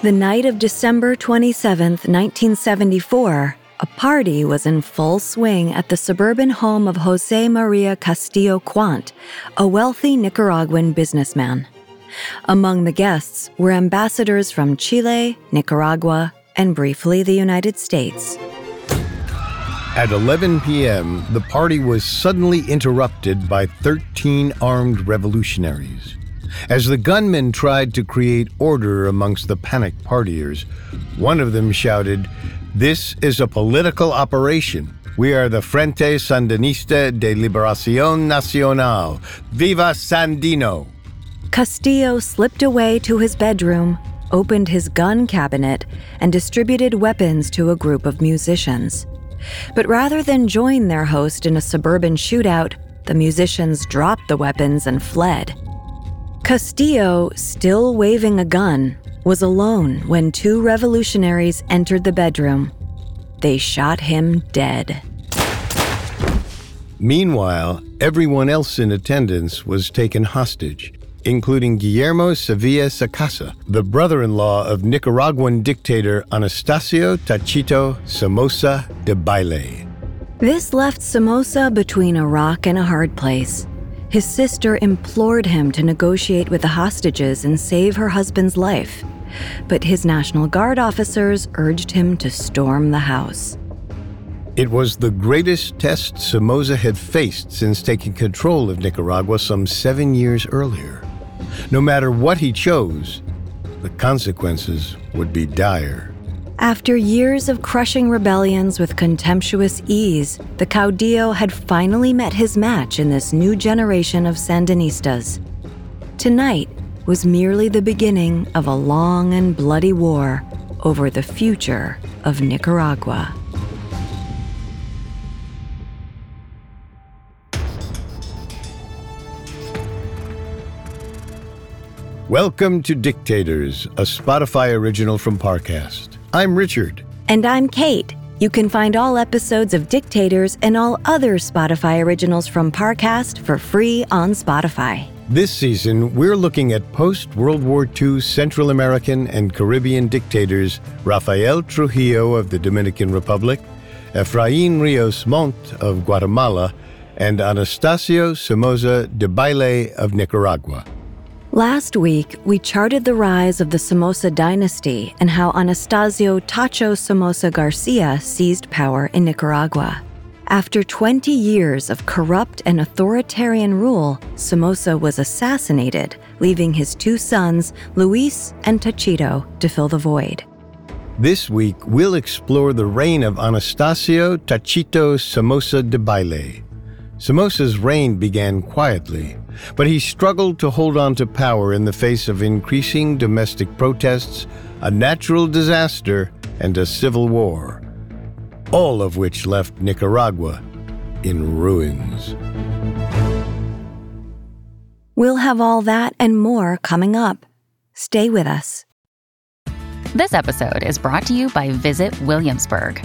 The night of December 27, 1974, a party was in full swing at the suburban home of Jose Maria Castillo Quant, a wealthy Nicaraguan businessman. Among the guests were ambassadors from Chile, Nicaragua, and briefly the United States. At 11 p.m., the party was suddenly interrupted by 13 armed revolutionaries. As the gunmen tried to create order amongst the panicked partiers, one of them shouted, This is a political operation. We are the Frente Sandinista de Liberación Nacional. Viva Sandino! Castillo slipped away to his bedroom, opened his gun cabinet, and distributed weapons to a group of musicians. But rather than join their host in a suburban shootout, the musicians dropped the weapons and fled. Castillo, still waving a gun, was alone when two revolutionaries entered the bedroom. They shot him dead. Meanwhile, everyone else in attendance was taken hostage, including Guillermo Sevilla Sacasa, the brother in law of Nicaraguan dictator Anastasio Tachito Somoza Debayle. This left Somoza between a rock and a hard place. His sister implored him to negotiate with the hostages and save her husband's life, but his National Guard officers urged him to storm the house. It was the greatest test Somoza had faced since taking control of Nicaragua some seven years earlier. No matter what he chose, the consequences would be dire. After years of crushing rebellions with contemptuous ease, the caudillo had finally met his match in this new generation of Sandinistas. Tonight was merely the beginning of a long and bloody war over the future of Nicaragua. Welcome to Dictators, a Spotify original from Parcast. I'm Richard. And I'm Kate. You can find all episodes of Dictators and all other Spotify originals from Parcast for free on Spotify. This season, we're looking at post World War II Central American and Caribbean dictators Rafael Trujillo of the Dominican Republic, Efrain Rios Montt of Guatemala, and Anastasio Somoza Debayle of Nicaragua. Last week, we charted the rise of the Somoza dynasty and how Anastasio Tacho Somoza Garcia seized power in Nicaragua. After 20 years of corrupt and authoritarian rule, Somoza was assassinated, leaving his two sons, Luis and Tachito, to fill the void. This week, we'll explore the reign of Anastasio Tachito Somoza Debayle. Somoza's reign began quietly, but he struggled to hold on to power in the face of increasing domestic protests, a natural disaster, and a civil war, all of which left Nicaragua in ruins. We'll have all that and more coming up. Stay with us. This episode is brought to you by Visit Williamsburg.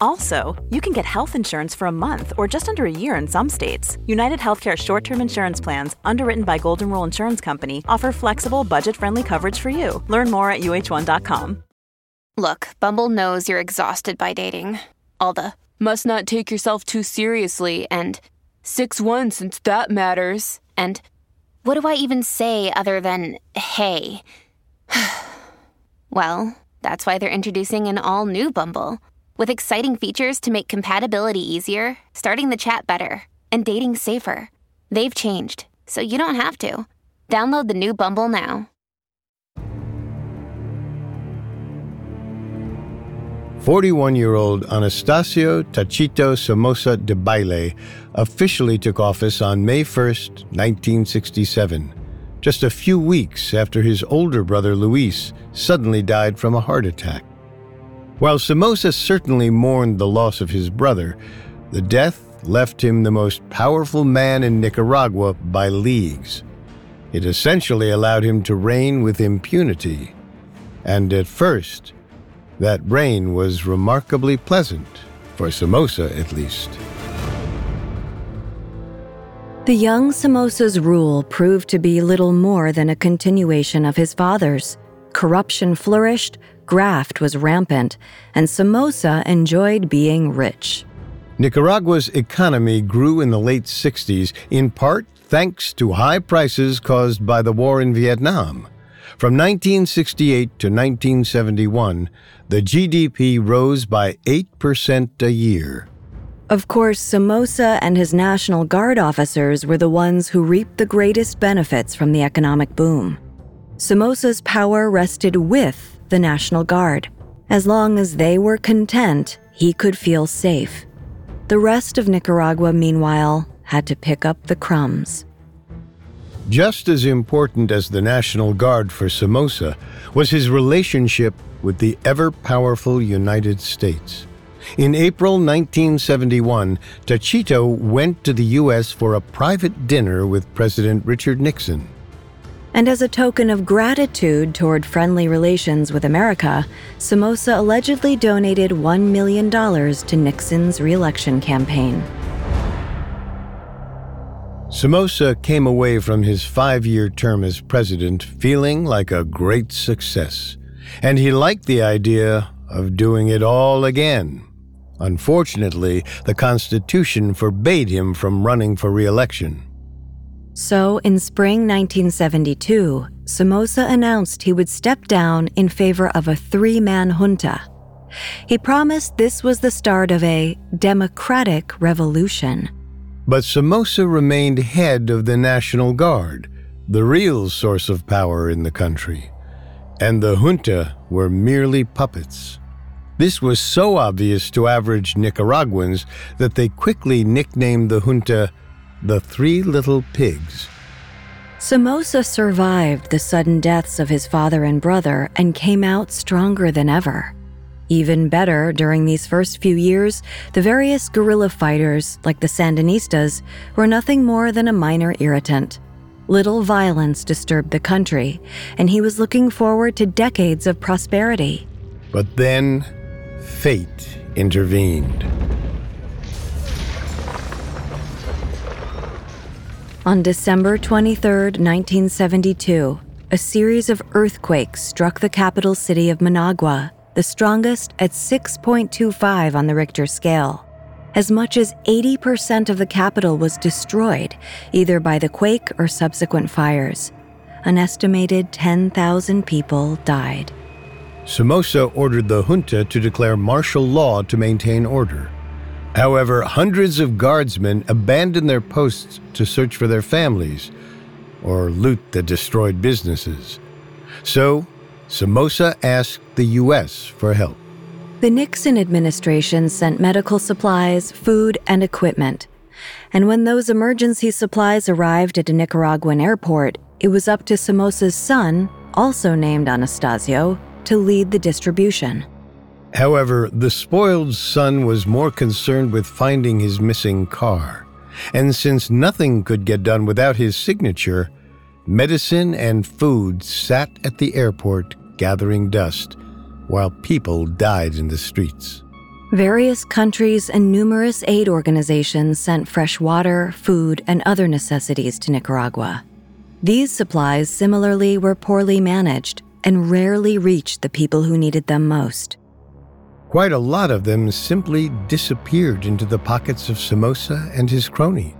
Also, you can get health insurance for a month or just under a year in some states. United Healthcare short term insurance plans, underwritten by Golden Rule Insurance Company, offer flexible, budget friendly coverage for you. Learn more at uh1.com. Look, Bumble knows you're exhausted by dating. All the must not take yourself too seriously and 6 1 since that matters. And what do I even say other than hey? well, that's why they're introducing an all new Bumble with exciting features to make compatibility easier, starting the chat better, and dating safer. They've changed, so you don't have to. Download the new Bumble now. 41 year old Anastasio Tachito Somoza Debayle officially took office on May 1, 1967, just a few weeks after his older brother Luis suddenly died from a heart attack. While Somoza certainly mourned the loss of his brother, The death left him the most powerful man in Nicaragua by leagues. It essentially allowed him to reign with impunity. And at first, that reign was remarkably pleasant, for Somoza at least. The young Somoza's rule proved to be little more than a continuation of his father's. Corruption flourished, graft was rampant, and Somoza enjoyed being rich. Nicaragua's economy grew in the late 60s in part thanks to high prices caused by the war in Vietnam. From 1968 to 1971, the GDP rose by 8% a year. Of course, Somoza and his National Guard officers were the ones who reaped the greatest benefits from the economic boom. Somoza's power rested with the National Guard. As long as they were content, he could feel safe. The rest of Nicaragua, meanwhile, had to pick up the crumbs. Just as important as the National Guard for Somoza was his relationship with the ever powerful United States. In April 1971, Tachito went to the U.S. for a private dinner with President Richard Nixon. And as a token of gratitude toward friendly relations with America, Somoza allegedly donated $1 million to Nixon's reelection campaign. Somoza came away from his five year term as president feeling like a great success, and he liked the idea of doing it all again. Unfortunately, the Constitution forbade him from running for re election. So, in spring 1972, Somoza announced he would step down in favor of a three man junta. He promised this was the start of a democratic revolution. But Somoza remained head of the National Guard, the real source of power in the country, and the junta were merely puppets. This was so obvious to average Nicaraguans that they quickly nicknamed the junta the Three Little Pigs. Somoza survived the sudden deaths of his father and brother and came out stronger than ever. Even better, during these first few years, the various guerrilla fighters, like the Sandinistas, were nothing more than a minor irritant. Little violence disturbed the country, and he was looking forward to decades of prosperity. But then, fate intervened. On December 23, 1972, a series of earthquakes struck the capital city of Managua, the strongest at 6.25 on the Richter scale. As much as 80% of the capital was destroyed, either by the quake or subsequent fires. An estimated 10,000 people died. Somoza ordered the junta to declare martial law to maintain order. However, hundreds of guardsmen abandoned their posts to search for their families or loot the destroyed businesses. So, Somoza asked the U.S. for help. The Nixon administration sent medical supplies, food, and equipment. And when those emergency supplies arrived at a Nicaraguan airport, it was up to Somoza's son, also named Anastasio, to lead the distribution. However, the spoiled son was more concerned with finding his missing car. And since nothing could get done without his signature, medicine and food sat at the airport gathering dust while people died in the streets. Various countries and numerous aid organizations sent fresh water, food, and other necessities to Nicaragua. These supplies similarly were poorly managed and rarely reached the people who needed them most. Quite a lot of them simply disappeared into the pockets of Somoza and his crony.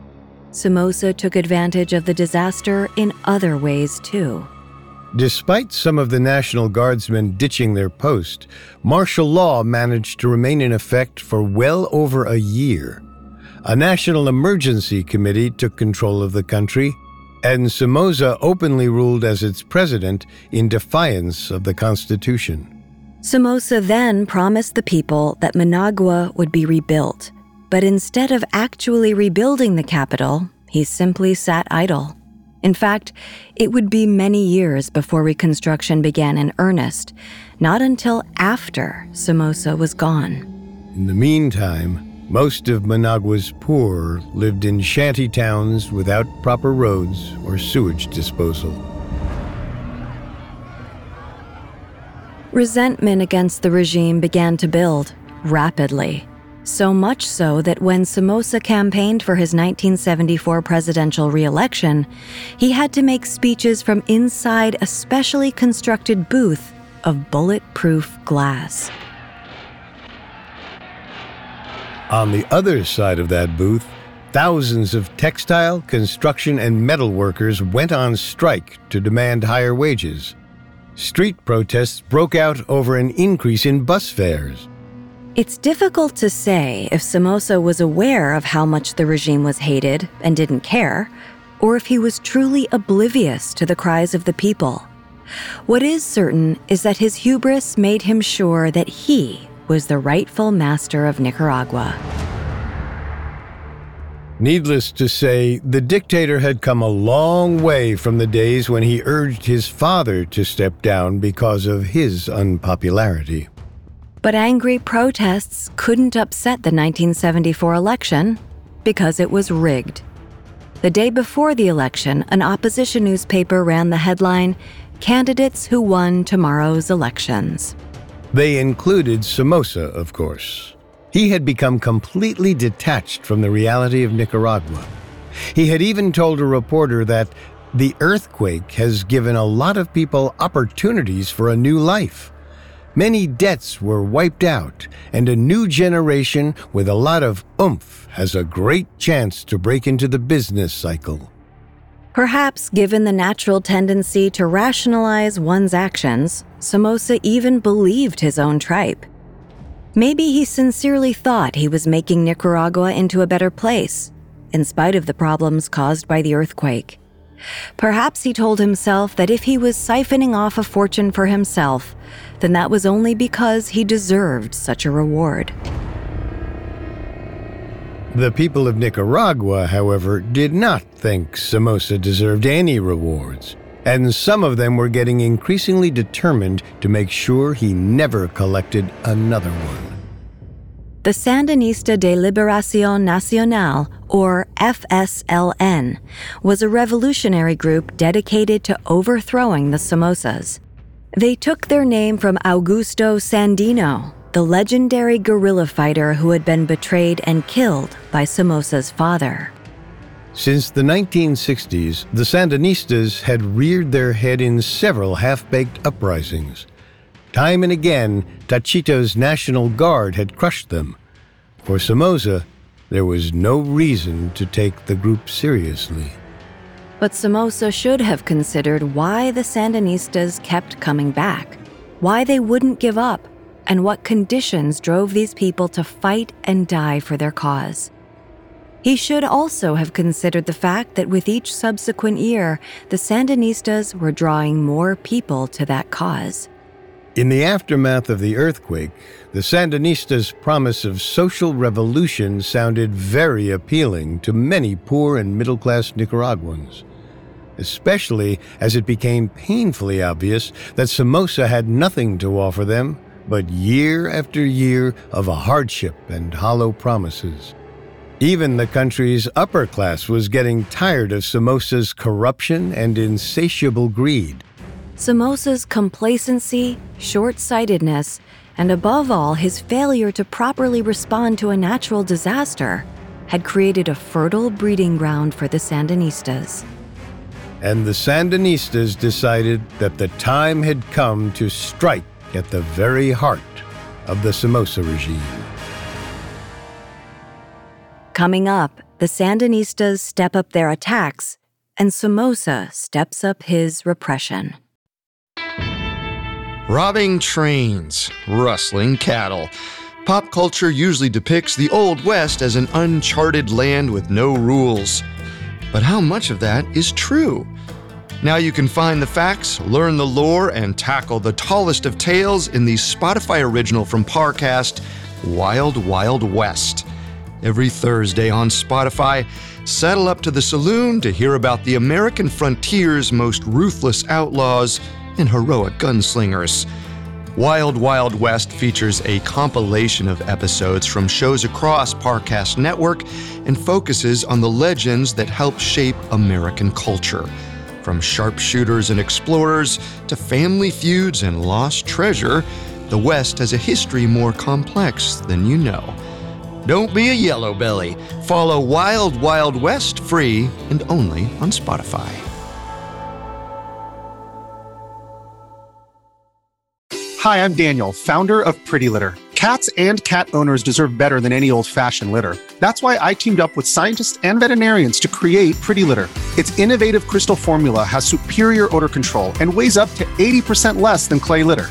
Somoza took advantage of the disaster in other ways too. Despite some of the National Guardsmen ditching their post, martial law managed to remain in effect for well over a year. A national emergency committee took control of the country, and Somoza openly ruled as its president in defiance of the Constitution. Somoza then promised the people that Managua would be rebuilt, but instead of actually rebuilding the capital, he simply sat idle. In fact, it would be many years before reconstruction began in earnest, not until after Somoza was gone. In the meantime, Most of Managua's poor lived in shanty towns without proper roads or sewage disposal. Resentment against the regime began to build rapidly. So much so that when Somoza campaigned for his 1974 presidential reelection, he had to make speeches from inside a specially constructed booth of bulletproof glass. On the other side of that booth, thousands of textile, construction, and metal workers went on strike to demand higher wages. Street protests broke out over an increase in bus fares. It's difficult to say if Somoza was aware of how much the regime was hated and didn't care, or if he was truly oblivious to the cries of the people. What is certain is that his hubris made him sure that he was the rightful master of Nicaragua. Needless to say, the dictator had come a long way from the days when he urged his father to step down because of his unpopularity. But angry protests couldn't upset the 1974 election because it was rigged. The day before the election, an opposition newspaper ran the headline Candidates Who Won Tomorrow's Elections. They included Somoza, of course. He had become completely detached from the reality of Nicaragua. He had even told a reporter that the earthquake has given a lot of people opportunities for a new life. Many debts were wiped out, and a new generation with a lot of oomph has a great chance to break into the business cycle. Perhaps given the natural tendency to rationalize one's actions, Somoza even believed his own tripe. Maybe he sincerely thought he was making Nicaragua into a better place, in spite of the problems caused by the earthquake. Perhaps he told himself that if he was siphoning off a fortune for himself, then that was only because he deserved such a reward. The people of Nicaragua, however, did not think Somoza deserved any rewards, and some of them were getting increasingly determined to make sure he never collected another one. The Sandinista de Liberación Nacional, or FSLN, was a revolutionary group dedicated to overthrowing the Somozas. They took their name from Augusto Sandino, the legendary guerrilla fighter who had been betrayed and killed by Somoza's father. Since the 1960s, the Sandinistas had reared their head in several half baked uprisings. Time and again, Tachito's National Guard had crushed them. For Somoza, there was no reason to take the group seriously. But Somoza should have considered why the Sandinistas kept coming back, why they wouldn't give up and what conditions drove these people to fight and die for their cause. He should also have considered the fact that with each subsequent year, the Sandinistas were drawing more people to that cause. In the aftermath of the earthquake, the Sandinistas' promise of social revolution sounded very appealing to many poor and middle class Nicaraguans, especially as it became painfully obvious that Somoza had nothing to offer them but year after year of hardship and hollow promises. Even the country's upper class was getting tired of Somoza's corruption and insatiable greed. Somoza's complacency, short sightedness, and above all, his failure to properly respond to a natural disaster had created a fertile breeding ground for the Sandinistas. And the Sandinistas decided that the time had come to strike at the very heart of the Somoza regime. Coming up, the Sandinistas step up their attacks, and Somoza steps up his repression. Robbing trains, rustling cattle. Pop culture usually depicts the Old West as an uncharted land with no rules. But how much of that is true? Now you can find the facts, learn the lore, and tackle the tallest of tales in the Spotify original from Parcast, Wild Wild West. Every Thursday on Spotify, saddle up to the saloon to hear about the American frontier's most ruthless outlaws and heroic gunslingers. Wild Wild West features a compilation of episodes from shows across Parcast Network and focuses on the legends that help shape American culture. From sharpshooters and explorers to family feuds and lost treasure, the West has a history more complex than you know. Don't be a yellow belly. Follow Wild Wild West free and only on Spotify. Hi, I'm Daniel, founder of Pretty Litter. Cats and cat owners deserve better than any old fashioned litter. That's why I teamed up with scientists and veterinarians to create Pretty Litter. Its innovative crystal formula has superior odor control and weighs up to 80% less than clay litter.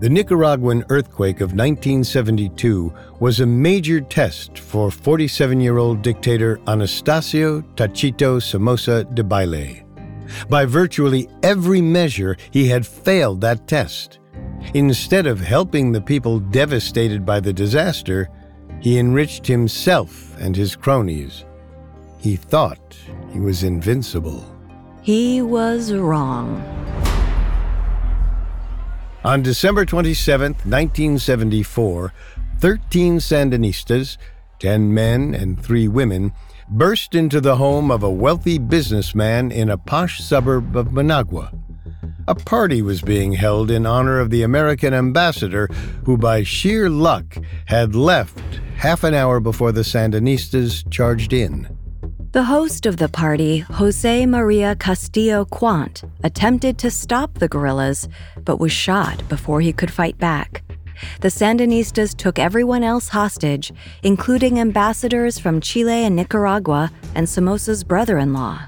The Nicaraguan earthquake of 1972 was a major test for 47 year old dictator Anastasio Tachito Somoza Debayle. By virtually every measure, he had failed that test. Instead of helping the people devastated by the disaster, he enriched himself and his cronies. He thought he was invincible. He was wrong. On December 27, 1974, 13 Sandinistas, 10 men and 3 women, burst into the home of a wealthy businessman in a posh suburb of Managua. A party was being held in honor of the American ambassador, who by sheer luck had left half an hour before the Sandinistas charged in. The host of the party, Jose Maria Castillo Quant, attempted to stop the guerrillas, but was shot before he could fight back. The Sandinistas took everyone else hostage, including ambassadors from Chile and Nicaragua and Somoza's brother in law.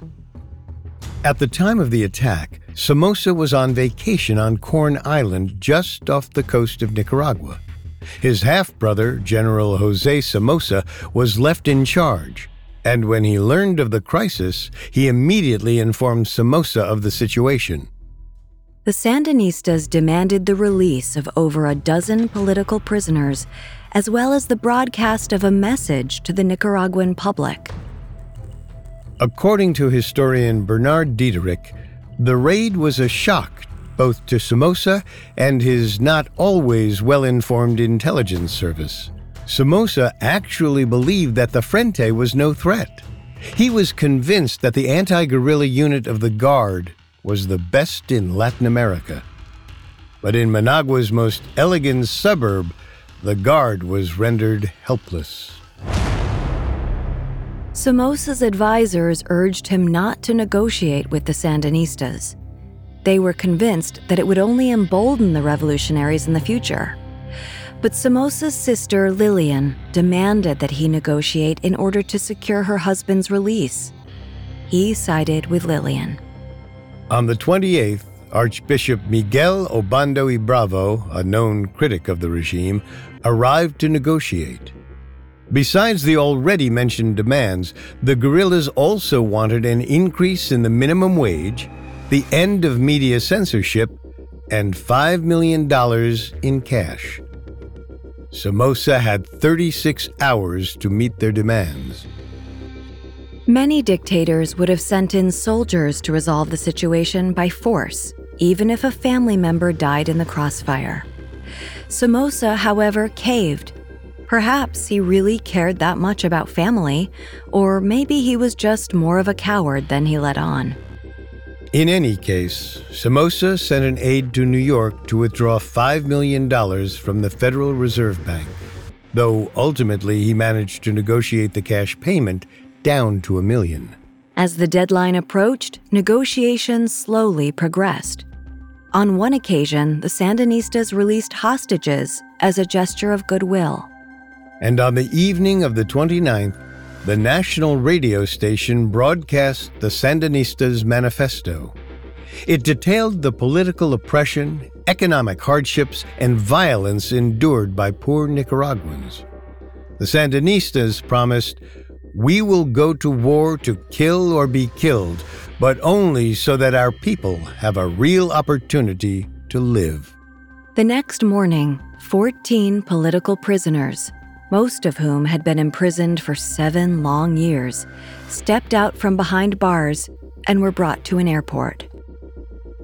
At the time of the attack, Somoza was on vacation on Corn Island just off the coast of Nicaragua. His half brother, General Jose Somoza, was left in charge and when he learned of the crisis, he immediately informed Somoza of the situation. The Sandinistas demanded the release of over a dozen political prisoners, as well as the broadcast of a message to the Nicaraguan public. According to historian Bernard Diederich, the raid was a shock both to Somoza and his not always well informed intelligence service. Somoza actually believed that the Frente was no threat. He was convinced that the anti guerrilla unit of the Guard was the best in Latin America. But in Managua's most elegant suburb, the Guard was rendered helpless. Somoza's advisors urged him not to negotiate with the Sandinistas. They were convinced that it would only embolden the revolutionaries in the future. But Somoza's sister, Lillian, demanded that he negotiate in order to secure her husband's release. He sided with Lillian. On the 28th, Archbishop Miguel Obando y Bravo, a known critic of the regime, arrived to negotiate. Besides the already mentioned demands, the guerrillas also wanted an increase in the minimum wage, the end of media censorship, and $5 million in cash. Somoza had 36 hours to meet their demands. Many dictators would have sent in soldiers to resolve the situation by force, even if a family member died in the crossfire. Somoza, however, caved. Perhaps he really cared that much about family, or maybe he was just more of a coward than he let on. In any case, Somoza sent an aide to New York to withdraw $5 million from the Federal Reserve Bank, though ultimately he managed to negotiate the cash payment down to a million. As the deadline approached, negotiations slowly progressed. On one occasion, the Sandinistas released hostages as a gesture of goodwill. And on the evening of the 29th, the national radio station broadcast the Sandinistas' manifesto. It detailed the political oppression, economic hardships, and violence endured by poor Nicaraguans. The Sandinistas promised, We will go to war to kill or be killed, but only so that our people have a real opportunity to live. The next morning, 14 political prisoners, most of whom had been imprisoned for seven long years, stepped out from behind bars and were brought to an airport.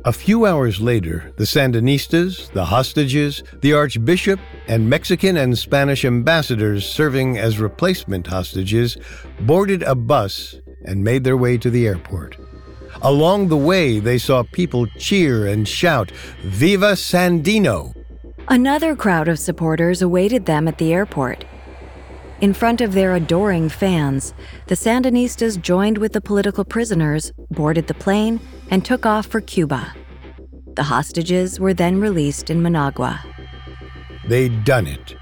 A few hours later, the Sandinistas, the hostages, the Archbishop, and Mexican and Spanish ambassadors serving as replacement hostages boarded a bus and made their way to the airport. Along the way, they saw people cheer and shout, Viva Sandino! Another crowd of supporters awaited them at the airport. In front of their adoring fans, the Sandinistas joined with the political prisoners, boarded the plane, and took off for Cuba. The hostages were then released in Managua. They'd done it.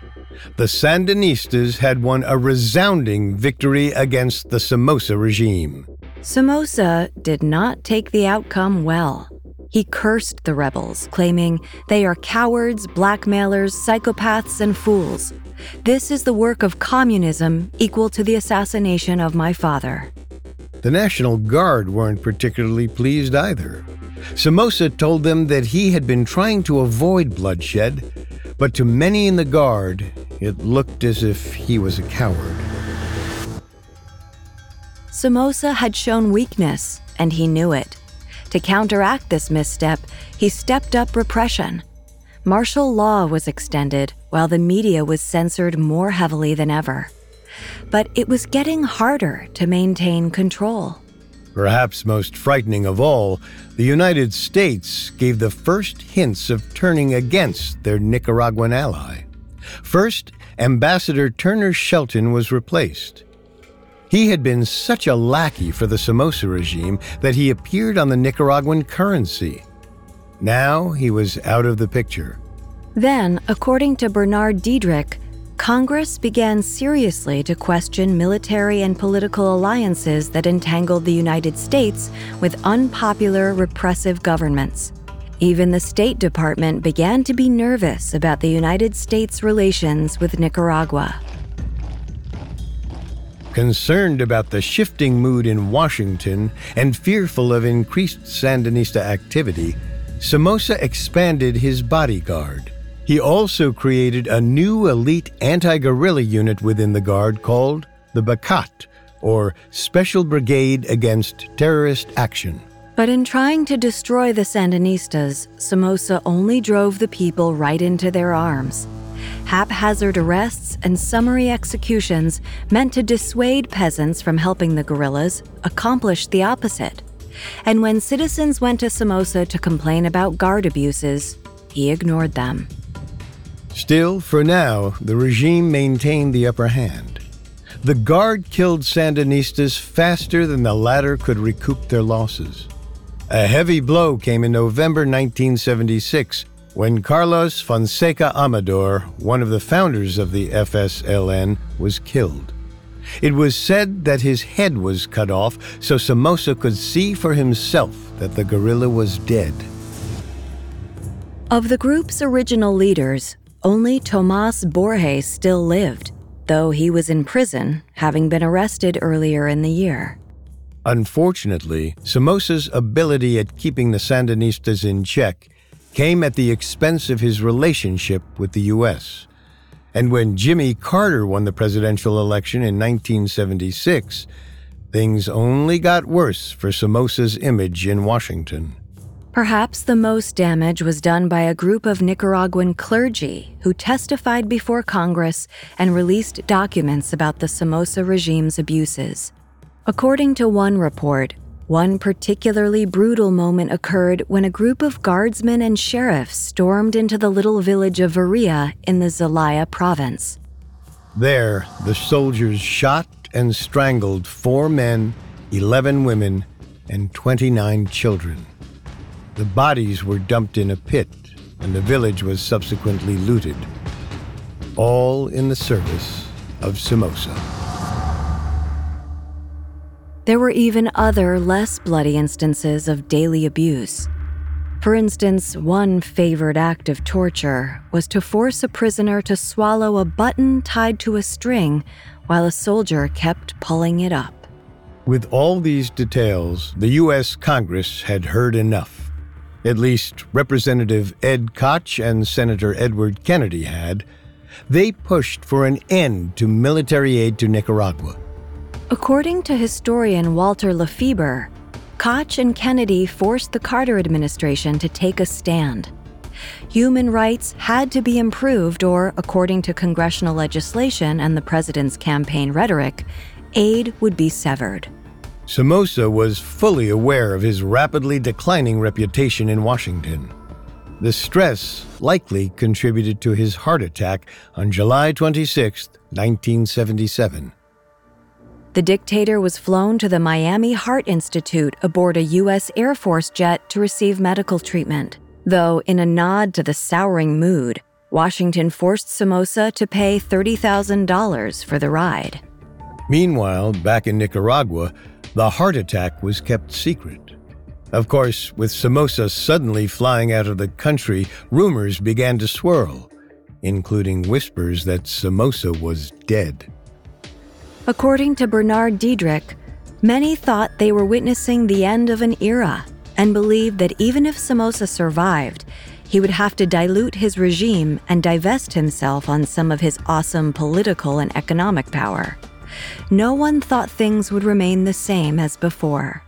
The Sandinistas had won a resounding victory against the Somoza regime. Somoza did not take the outcome well. He cursed the rebels, claiming they are cowards, blackmailers, psychopaths, and fools. This is the work of communism equal to the assassination of my father. The National Guard weren't particularly pleased either. Somoza told them that he had been trying to avoid bloodshed, but to many in the Guard, it looked as if he was a coward. Somoza had shown weakness, and he knew it. To counteract this misstep, he stepped up repression. Martial law was extended, while the media was censored more heavily than ever. But it was getting harder to maintain control. Perhaps most frightening of all, the United States gave the first hints of turning against their Nicaraguan ally. First, Ambassador Turner Shelton was replaced. He had been such a lackey for the Somoza regime that he appeared on the Nicaraguan currency. Now he was out of the picture. Then, according to Bernard Diederich, Congress began seriously to question military and political alliances that entangled the United States with unpopular, repressive governments. Even the State Department began to be nervous about the United States' relations with Nicaragua. Concerned about the shifting mood in Washington and fearful of increased Sandinista activity, Somoza expanded his bodyguard. He also created a new elite anti guerrilla unit within the Guard called the BACAT, or Special Brigade Against Terrorist Action. But in trying to destroy the Sandinistas, Somoza only drove the people right into their arms. Haphazard arrests and summary executions meant to dissuade peasants from helping the guerrillas accomplished the opposite. And when citizens went to Somoza to complain about guard abuses, he ignored them. Still, for now, the regime maintained the upper hand. The Guard killed Sandinistas faster than the latter could recoup their losses. A heavy blow came in November 1976 when Carlos Fonseca Amador, one of the founders of the FSLN, was killed. It was said that his head was cut off so Somoza could see for himself that the guerrilla was dead. Of the group's original leaders, only Tomas Borges still lived, though he was in prison, having been arrested earlier in the year. Unfortunately, Somoza's ability at keeping the Sandinistas in check came at the expense of his relationship with the U.S. And when Jimmy Carter won the presidential election in 1976, things only got worse for Somoza's image in Washington. Perhaps the most damage was done by a group of Nicaraguan clergy who testified before Congress and released documents about the Somoza regime's abuses. According to one report, one particularly brutal moment occurred when a group of guardsmen and sheriffs stormed into the little village of Varia in the Zelaya province. There, the soldiers shot and strangled four men, 11 women, and 29 children. The bodies were dumped in a pit, and the village was subsequently looted. All in the service of Somoza. There were even other less bloody instances of daily abuse. For instance, one favored act of torture was to force a prisoner to swallow a button tied to a string while a soldier kept pulling it up. With all these details, the U.S. Congress had heard enough. At least Representative Ed Koch and Senator Edward Kennedy had. They pushed for an end to military aid to Nicaragua. According to historian Walter LaFeber, Koch and Kennedy forced the Carter administration to take a stand. Human rights had to be improved, or, according to congressional legislation and the president's campaign rhetoric, aid would be severed. Somoza was fully aware of his rapidly declining reputation in Washington. The stress likely contributed to his heart attack on July 26, 1977. The dictator was flown to the Miami Heart Institute aboard a U.S. Air Force jet to receive medical treatment. Though, in a nod to the souring mood, Washington forced Somoza to pay $30,000 for the ride. Meanwhile, back in Nicaragua, the heart attack was kept secret. Of course, with Somoza suddenly flying out of the country, rumors began to swirl, including whispers that Somoza was dead. According to Bernard Diederich, many thought they were witnessing the end of an era and believed that even if Somoza survived, he would have to dilute his regime and divest himself on some of his awesome political and economic power. No one thought things would remain the same as before.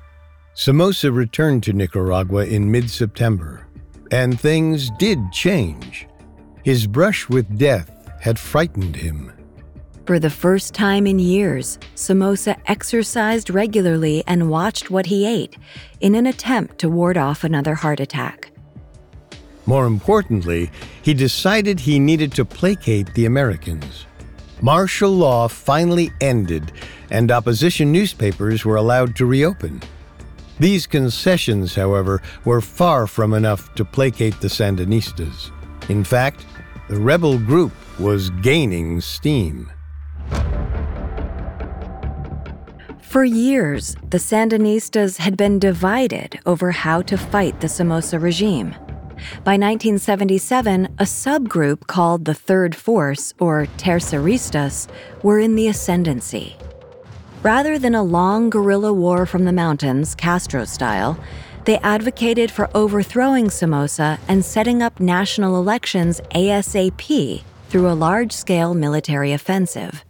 Somoza returned to Nicaragua in mid September, and things did change. His brush with death had frightened him. For the first time in years, Somoza exercised regularly and watched what he ate in an attempt to ward off another heart attack. More importantly, he decided he needed to placate the Americans. Martial law finally ended, and opposition newspapers were allowed to reopen. These concessions, however, were far from enough to placate the Sandinistas. In fact, the rebel group was gaining steam. For years, the Sandinistas had been divided over how to fight the Somoza regime. By 1977, a subgroup called the Third Force, or Terceristas, were in the ascendancy. Rather than a long guerrilla war from the mountains, Castro style, they advocated for overthrowing Somoza and setting up national elections ASAP through a large scale military offensive.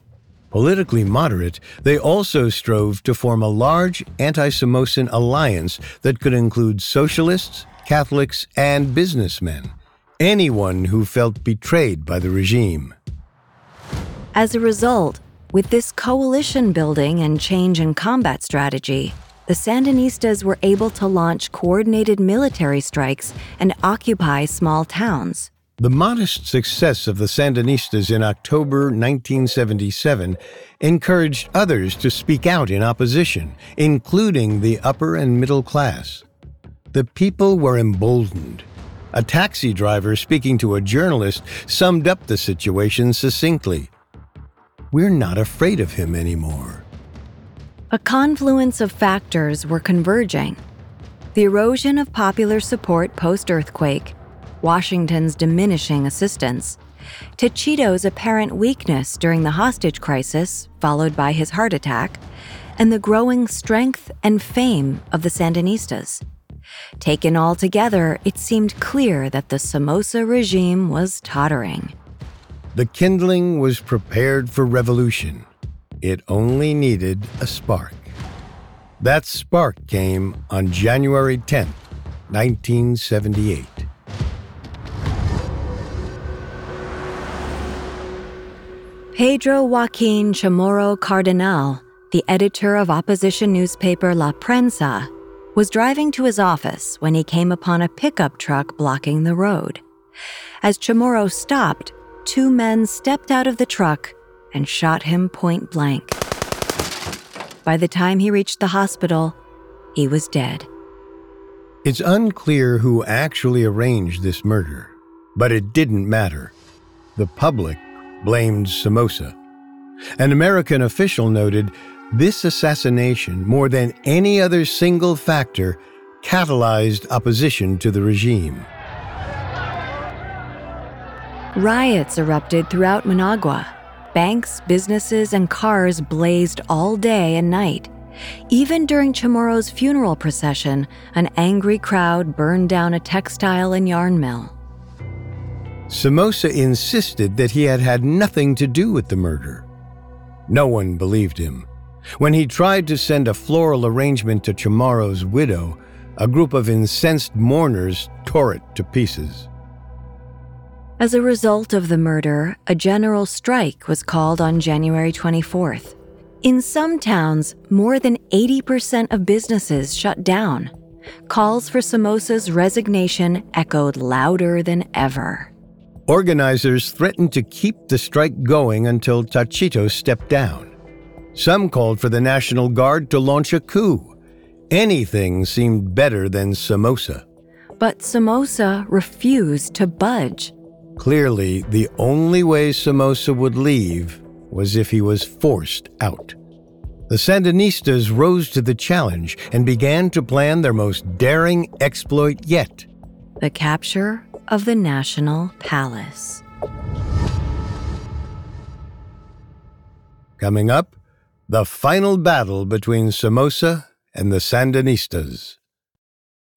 Politically moderate, they also strove to form a large anti Somozan alliance that could include socialists, Catholics, and businessmen, anyone who felt betrayed by the regime. As a result, with this coalition building and change in combat strategy, the Sandinistas were able to launch coordinated military strikes and occupy small towns. The modest success of the Sandinistas in October 1977 encouraged others to speak out in opposition, including the upper and middle class. The people were emboldened. A taxi driver speaking to a journalist summed up the situation succinctly. We're not afraid of him anymore. A confluence of factors were converging. The erosion of popular support post earthquake, Washington's diminishing assistance, Tachito's apparent weakness during the hostage crisis, followed by his heart attack, and the growing strength and fame of the Sandinistas. Taken all together, it seemed clear that the Somoza regime was tottering. The kindling was prepared for revolution. It only needed a spark. That spark came on January 10, 1978. Pedro Joaquin Chamorro Cardenal, the editor of opposition newspaper La Prensa, was driving to his office when he came upon a pickup truck blocking the road. As Chamorro stopped, two men stepped out of the truck and shot him point blank. By the time he reached the hospital, he was dead. It's unclear who actually arranged this murder, but it didn't matter. The public blamed Somoza. An American official noted this assassination, more than any other single factor, catalyzed opposition to the regime. Riots erupted throughout Managua. Banks, businesses, and cars blazed all day and night. Even during Chamorro's funeral procession, an angry crowd burned down a textile and yarn mill. Somoza insisted that he had had nothing to do with the murder. No one believed him. When he tried to send a floral arrangement to Chamorro's widow, a group of incensed mourners tore it to pieces. As a result of the murder, a general strike was called on January 24th. In some towns, more than 80% of businesses shut down. Calls for Somoza's resignation echoed louder than ever. Organizers threatened to keep the strike going until Tachito stepped down. Some called for the National Guard to launch a coup. Anything seemed better than Somoza. But Somoza refused to budge. Clearly, the only way Somoza would leave was if he was forced out. The Sandinistas rose to the challenge and began to plan their most daring exploit yet the capture of the National Palace. Coming up, the final battle between Somoza and the Sandinistas.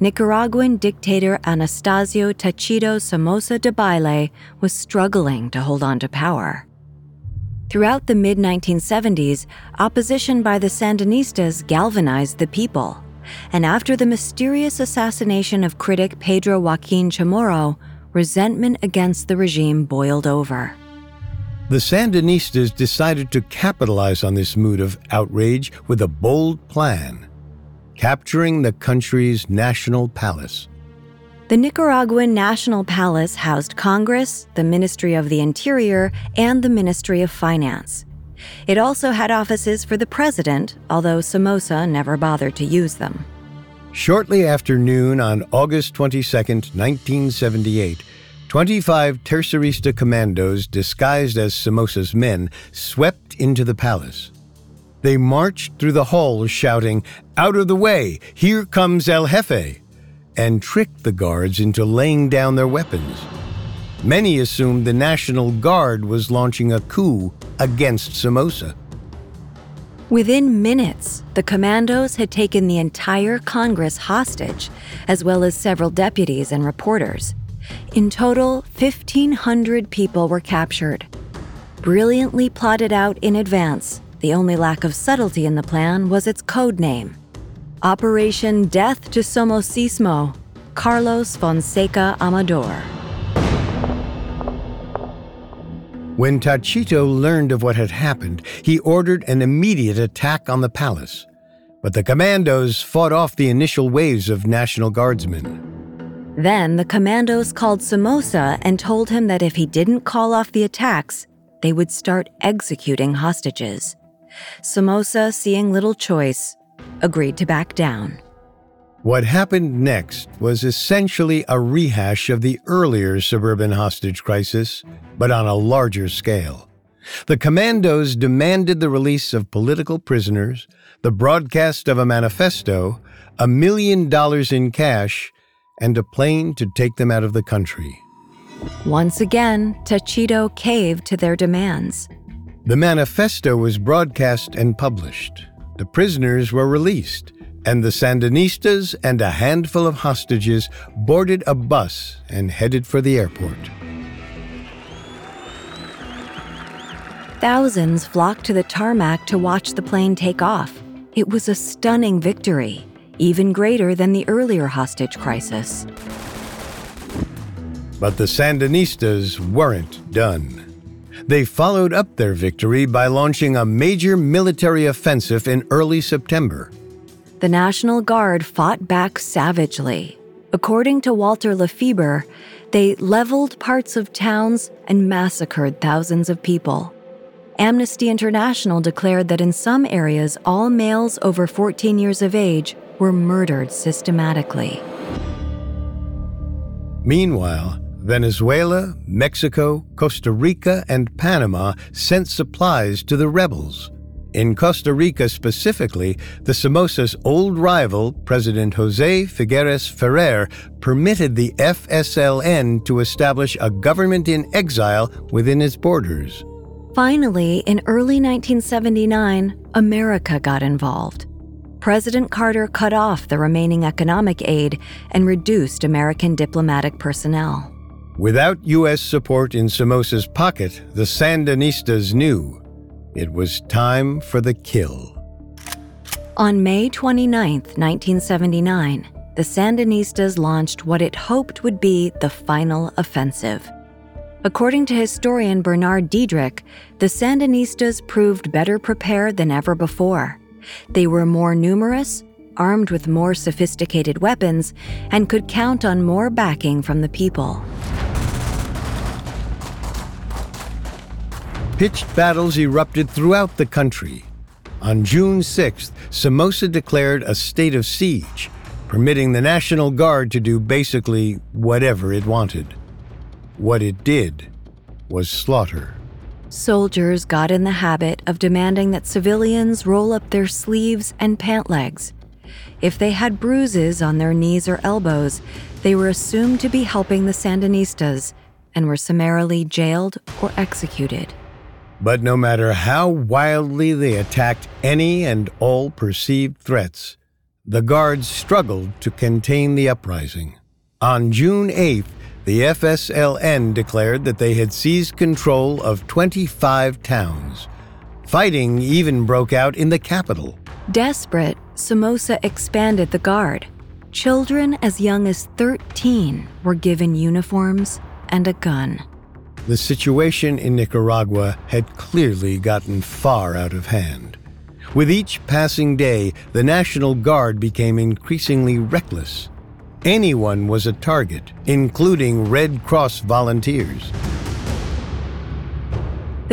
Nicaraguan dictator Anastasio Tachito Somoza Debayle was struggling to hold on to power. Throughout the mid 1970s, opposition by the Sandinistas galvanized the people. And after the mysterious assassination of critic Pedro Joaquin Chamorro, resentment against the regime boiled over. The Sandinistas decided to capitalize on this mood of outrage with a bold plan capturing the country's national palace. The Nicaraguan National Palace housed Congress, the Ministry of the Interior, and the Ministry of Finance. It also had offices for the president, although Somoza never bothered to use them. Shortly after noon on August 22, 1978, 25 Tercerista commandos disguised as Somoza's men swept into the palace. They marched through the halls shouting, Out of the way! Here comes El Jefe! and tricked the guards into laying down their weapons. Many assumed the National Guard was launching a coup against Somoza. Within minutes, the commandos had taken the entire Congress hostage, as well as several deputies and reporters. In total, 1,500 people were captured. Brilliantly plotted out in advance, the only lack of subtlety in the plan was its code name Operation Death to Somocismo, Carlos Fonseca Amador. When Tachito learned of what had happened, he ordered an immediate attack on the palace. But the commandos fought off the initial waves of National Guardsmen. Then the commandos called Somoza and told him that if he didn't call off the attacks, they would start executing hostages. Somoza, seeing little choice, agreed to back down. What happened next was essentially a rehash of the earlier suburban hostage crisis, but on a larger scale. The commandos demanded the release of political prisoners, the broadcast of a manifesto, a million dollars in cash, and a plane to take them out of the country. Once again, Tachito caved to their demands. The manifesto was broadcast and published. The prisoners were released. and the Sandinistas and a handful of hostages boarded a bus and headed for the airport. Thousands flocked to the tarmac to watch the plane take off. It was a stunning victory, even greater than the earlier hostage crisis. But the Sandinistas weren't done. They followed up their victory by launching a major military offensive in early September. The National Guard fought back savagely. According to Walter LaFeber, they leveled parts of towns and massacred thousands of people. Amnesty International declared that in some areas, all males over 14 years of age were murdered systematically. Meanwhile, Venezuela, Mexico, Costa Rica, and Panama sent supplies to the rebels. In Costa Rica specifically, the Somoza's old rival, President Jose Figueres Ferrer, permitted the FSLN to establish a government in exile within its borders. Finally, in early 1979, America got involved. President Carter cut off the remaining economic aid and reduced American diplomatic personnel. Without U.S. support in Somoza's pocket, the Sandinistas knew it was time for the kill. On May 29, 1979, the Sandinistas launched what it hoped would be the final offensive. According to historian Bernard Diederich, the Sandinistas proved better prepared than ever before. They were more numerous, armed with more sophisticated weapons, and could count on more backing from the people. Pitched battles erupted throughout the country. On June 6th, Somoza declared a state of siege, permitting the National Guard to do basically whatever it wanted. What it did was slaughter. Soldiers got in the habit of demanding that civilians roll up their sleeves and pant legs. If they had bruises on their knees or elbows, they were assumed to be helping the Sandinistas and were summarily jailed or executed. But no matter how wildly they attacked any and all perceived threats, the guards struggled to contain the uprising. On June 8th, the FSLN declared that they had seized control of 25 towns. Fighting even broke out in the capital. Desperate, Somoza expanded the guard. Children as young as 13 were given uniforms and a gun. The situation in Nicaragua had clearly gotten far out of hand. With each passing day, the National Guard became increasingly reckless. Anyone was a target, including Red Cross volunteers.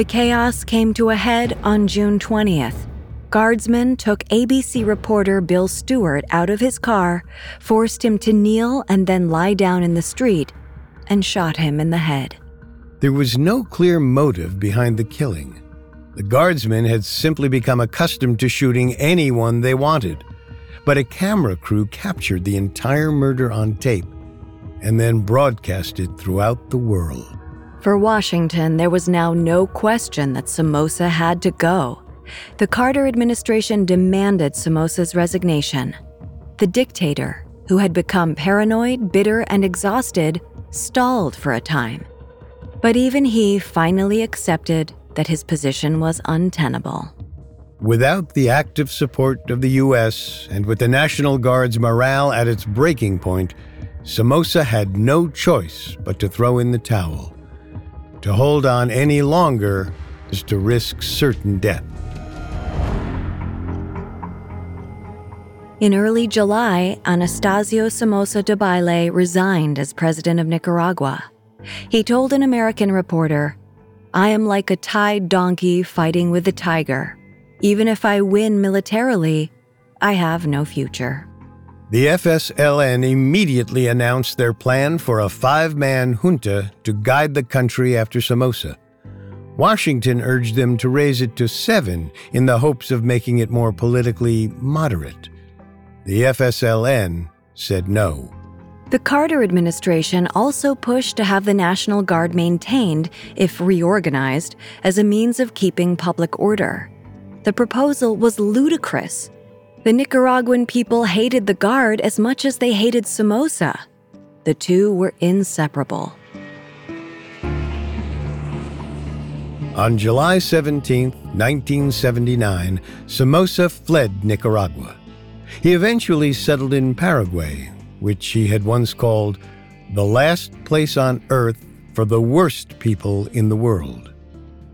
The chaos came to a head on June 20th. Guardsmen took ABC reporter Bill Stewart out of his car, forced him to kneel and then lie down in the street, and shot him in the head. There was no clear motive behind the killing. The guardsmen had simply become accustomed to shooting anyone they wanted. But a camera crew captured the entire murder on tape and then broadcast it throughout the world. For Washington, there was now no question that Somoza had to go. The Carter administration demanded Somoza's resignation. The dictator, who had become paranoid, bitter, and exhausted, stalled for a time. But even he finally accepted that his position was untenable. Without the active support of the U.S. and with the National Guard's morale at its breaking point, Somoza had no choice but to throw in the towel. To hold on any longer is to risk certain death. In early July, Anastasio Somoza Debayle resigned as president of Nicaragua. He told an American reporter, I am like a tied donkey fighting with a tiger. Even if I win militarily, I have no future. The FSLN immediately announced their plan for a five man junta to guide the country after Somoza. Washington urged them to raise it to seven in the hopes of making it more politically moderate. The FSLN said no. The Carter administration also pushed to have the National Guard maintained, if reorganized, as a means of keeping public order. The proposal was ludicrous. The Nicaraguan people hated the Guard as much as they hated Somoza. The two were inseparable. On July 17, 1979, Somoza fled Nicaragua. He eventually settled in Paraguay, which he had once called the last place on earth for the worst people in the world.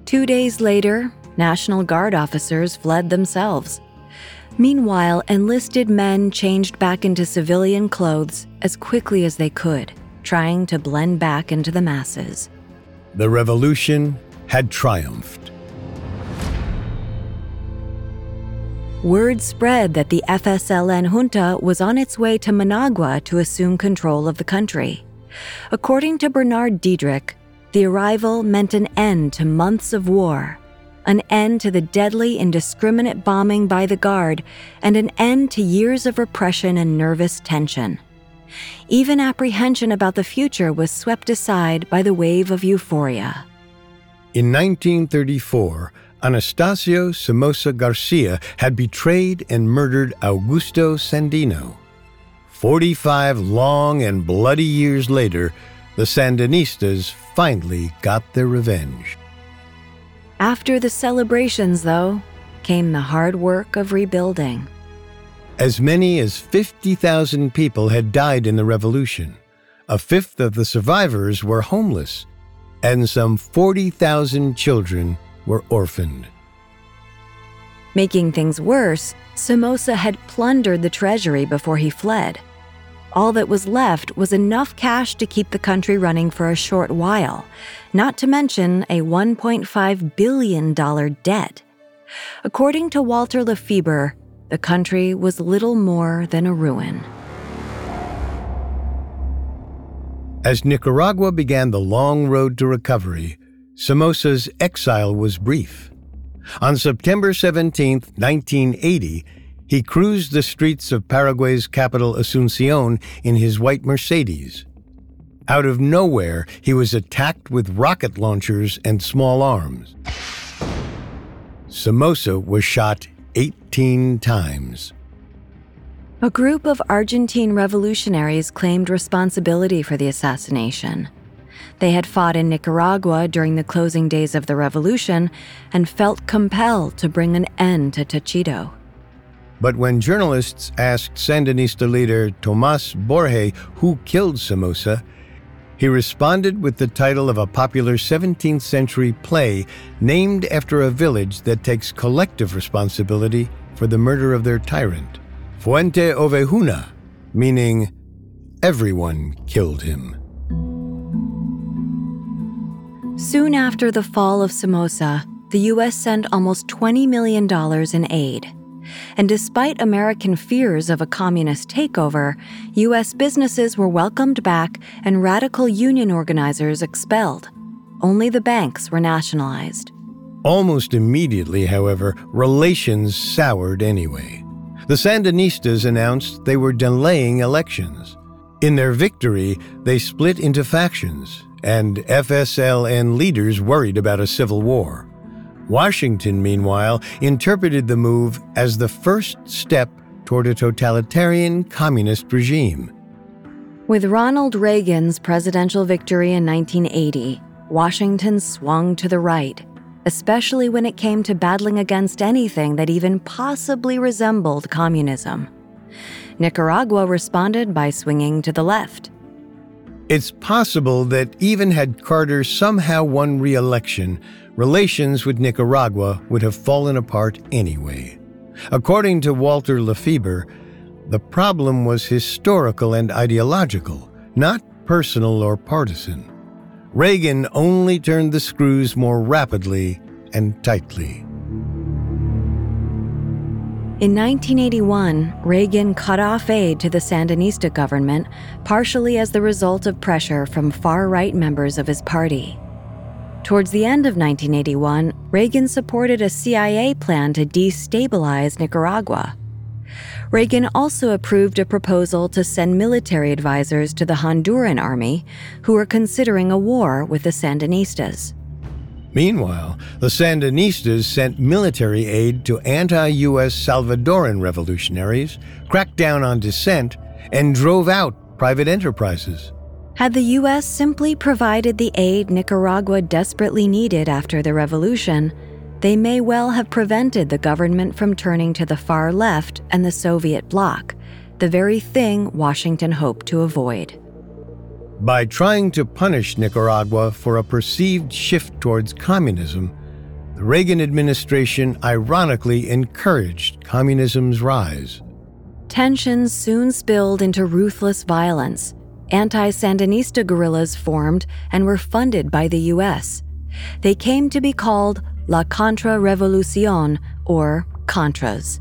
Two days later, National Guard officers fled themselves. Meanwhile, enlisted men changed back into civilian clothes as quickly as they could, trying to blend back into the masses. The revolution had triumphed. Word spread that the FSLN junta was on its way to Managua to assume control of the country. According to Bernard Diederich, the arrival meant an end to months of war, an end to the deadly, indiscriminate bombing by the Guard, and an end to years of repression and nervous tension. Even apprehension about the future was swept aside by the wave of euphoria. In 1934, Anastasio Somoza Garcia had betrayed and murdered Augusto Sandino. 45 long and bloody years later, the Sandinistas finally got their revenge. After the celebrations, though, came the hard work of rebuilding. As many as 50,000 people had died in the revolution. A fifth of the survivors were homeless, and some 40,000 children were orphaned. Making things worse, Somoza had plundered the treasury before he fled. All that was left was enough cash to keep the country running for a short while, not to mention a $1.5 billion debt. According to Walter LaFeber, the country was little more than a ruin. As Nicaragua began the long road to recovery, Somoza's exile was brief. On September 17, 1980, he cruised the streets of Paraguay's capital Asuncion in his white Mercedes. Out of nowhere, he was attacked with rocket launchers and small arms. Somoza was shot 18 times. A group of Argentine revolutionaries claimed responsibility for the assassination. They had fought in Nicaragua during the closing days of the revolution and felt compelled to bring an end to Tachito. But when journalists asked Sandinista leader Tomas Borge who killed Somoza, he responded with the title of a popular 17th century play named after a village that takes collective responsibility for the murder of their tyrant. Fuente Ovejuna, meaning everyone killed him. Soon after the fall of Somoza, the U.S. sent almost $20 million in aid. And despite American fears of a communist takeover, U.S. businesses were welcomed back and radical union organizers expelled. Only the banks were nationalized. Almost immediately, however, relations soured anyway. The Sandinistas announced they were delaying elections. In their victory, they split into factions, and FSLN leaders worried about a civil war. Washington, meanwhile, interpreted the move as the first step toward a totalitarian communist regime. With Ronald Reagan's presidential victory in 1980, Washington swung to the right, especially when it came to battling against anything that even possibly resembled communism. Nicaragua responded by swinging to the left. It's possible that even had Carter somehow won re election, relations with Nicaragua would have fallen apart anyway. According to Walter LaFeber, the problem was historical and ideological, not personal or partisan. Reagan only turned the screws more rapidly and tightly. In 1981, Reagan cut off aid to the Sandinista government, partially as the result of pressure from far right members of his party. Towards the end of 1981, Reagan supported a CIA plan to destabilize Nicaragua. Reagan also approved a proposal to send military advisors to the Honduran army who were considering a war with the Sandinistas. Meanwhile, the Sandinistas sent military aid to anti US Salvadoran revolutionaries, cracked down on dissent, and drove out private enterprises. Had the U.S. simply provided the aid Nicaragua desperately needed after the revolution, they may well have prevented the government from turning to the far left and the Soviet bloc, the very thing Washington hoped to avoid. By trying to punish Nicaragua for a perceived shift towards communism, the Reagan administration ironically encouraged communism's rise. Tensions soon spilled into ruthless violence, anti Sandinista guerrillas formed and were funded by the U.S. They came to be called La Contra Revolucion, or Contras.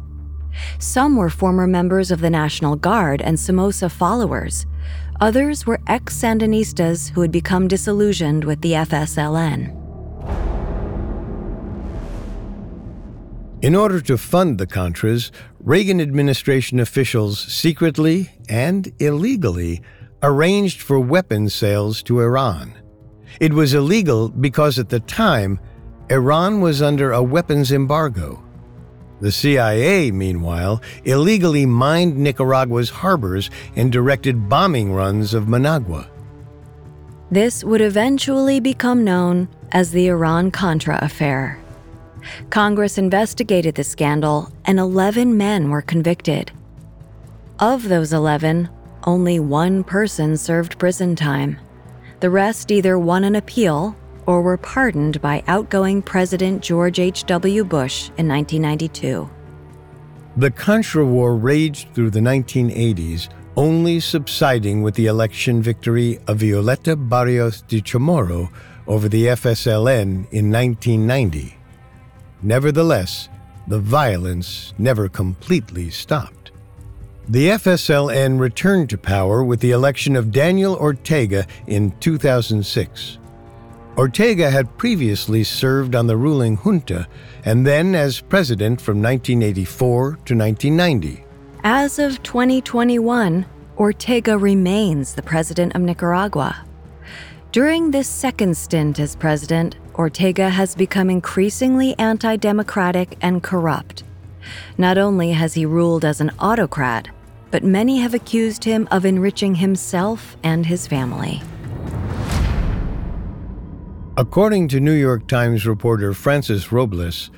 Some were former members of the National Guard and Somoza followers. Others were ex Sandinistas who had become disillusioned with the FSLN. In order to fund the Contras, Reagan administration officials secretly and illegally arranged for weapons sales to Iran. It was illegal because at the time, Iran was under a weapons embargo. The CIA, meanwhile, illegally mined Nicaragua's harbors and directed bombing runs of Managua. This would eventually become known as the Iran Contra affair. Congress investigated the scandal, and 11 men were convicted. Of those 11, only one person served prison time. The rest either won an appeal or were pardoned by outgoing President George H.W. Bush in 1992. The Contra War raged through the 1980s, only subsiding with the election victory of Violeta Barrios de Chamorro over the FSLN in 1990. Nevertheless, the violence never completely stopped. The FSLN returned to power with the election of Daniel Ortega in 2006. Ortega had previously served on the ruling junta and then as president from 1984 to 1990. As of 2021, Ortega remains the president of Nicaragua. During this second stint as president, Ortega has become increasingly anti democratic and corrupt. Not only has he ruled as an autocrat, but many have accused him of enriching himself and his family. According to New York Times reporter Frances Robles,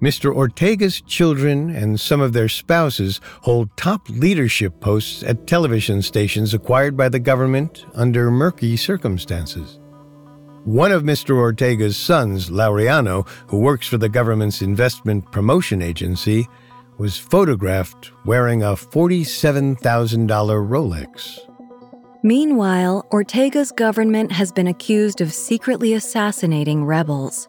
Mr. Ortega's children and some of their spouses hold top leadership posts at television stations acquired by the government under murky circumstances. One of Mr. Ortega's sons, Laureano, who works for the government's investment promotion agency, was photographed wearing a $47,000 Rolex. Meanwhile, Ortega's government has been accused of secretly assassinating rebels.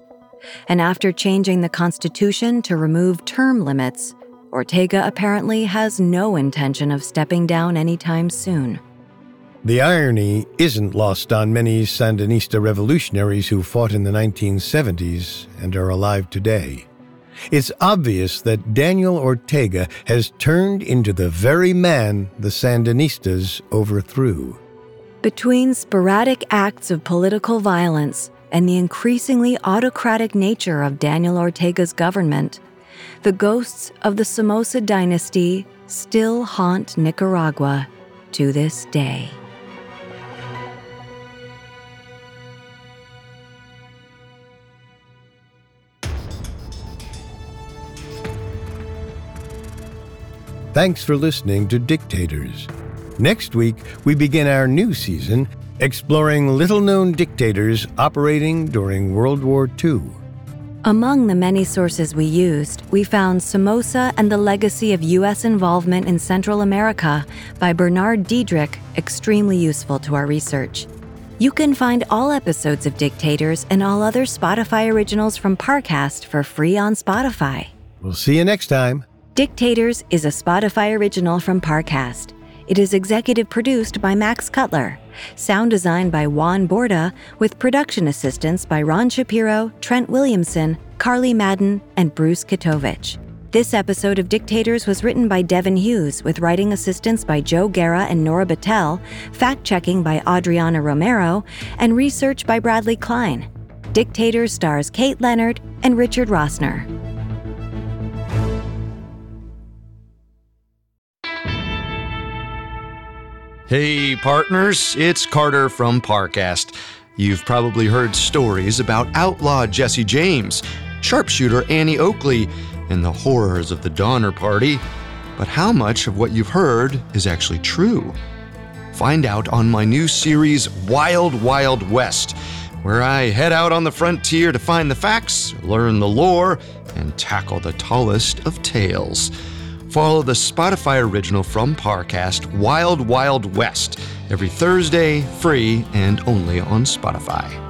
And after changing the Constitution to remove term limits, Ortega apparently has no intention of stepping down anytime soon. The irony isn't lost on many Sandinista revolutionaries who fought in the 1970s and are alive today. It's obvious that Daniel Ortega has turned into the very man the Sandinistas overthrew. Between sporadic acts of political violence and the increasingly autocratic nature of Daniel Ortega's government, the ghosts of the Somoza dynasty still haunt Nicaragua to this day. Thanks for listening to Dictators. Next week, we begin our new season exploring little known dictators operating during World War II. Among the many sources we used, we found Somoza and the Legacy of U.S. Involvement in Central America by Bernard Diederich extremely useful to our research. You can find all episodes of Dictators and all other Spotify originals from Parcast for free on Spotify. We'll see you next time. Dictators is a Spotify original from Parcast. It is executive produced by Max Cutler, sound designed by Juan Borda, with production assistance by Ron Shapiro, Trent Williamson, Carly Madden, and Bruce Kitovich. This episode of Dictators was written by Devin Hughes, with writing assistance by Joe Guerra and Nora Battelle, fact checking by Adriana Romero, and research by Bradley Klein. Dictators stars Kate Leonard and Richard Rossner. Hey, partners, it's Carter from Parcast. You've probably heard stories about outlaw Jesse James, sharpshooter Annie Oakley, and the horrors of the Donner Party. But how much of what you've heard is actually true? Find out on my new series, Wild Wild West, where I head out on the frontier to find the facts, learn the lore, and tackle the tallest of tales. Follow the Spotify original from Parcast, Wild Wild West, every Thursday, free and only on Spotify.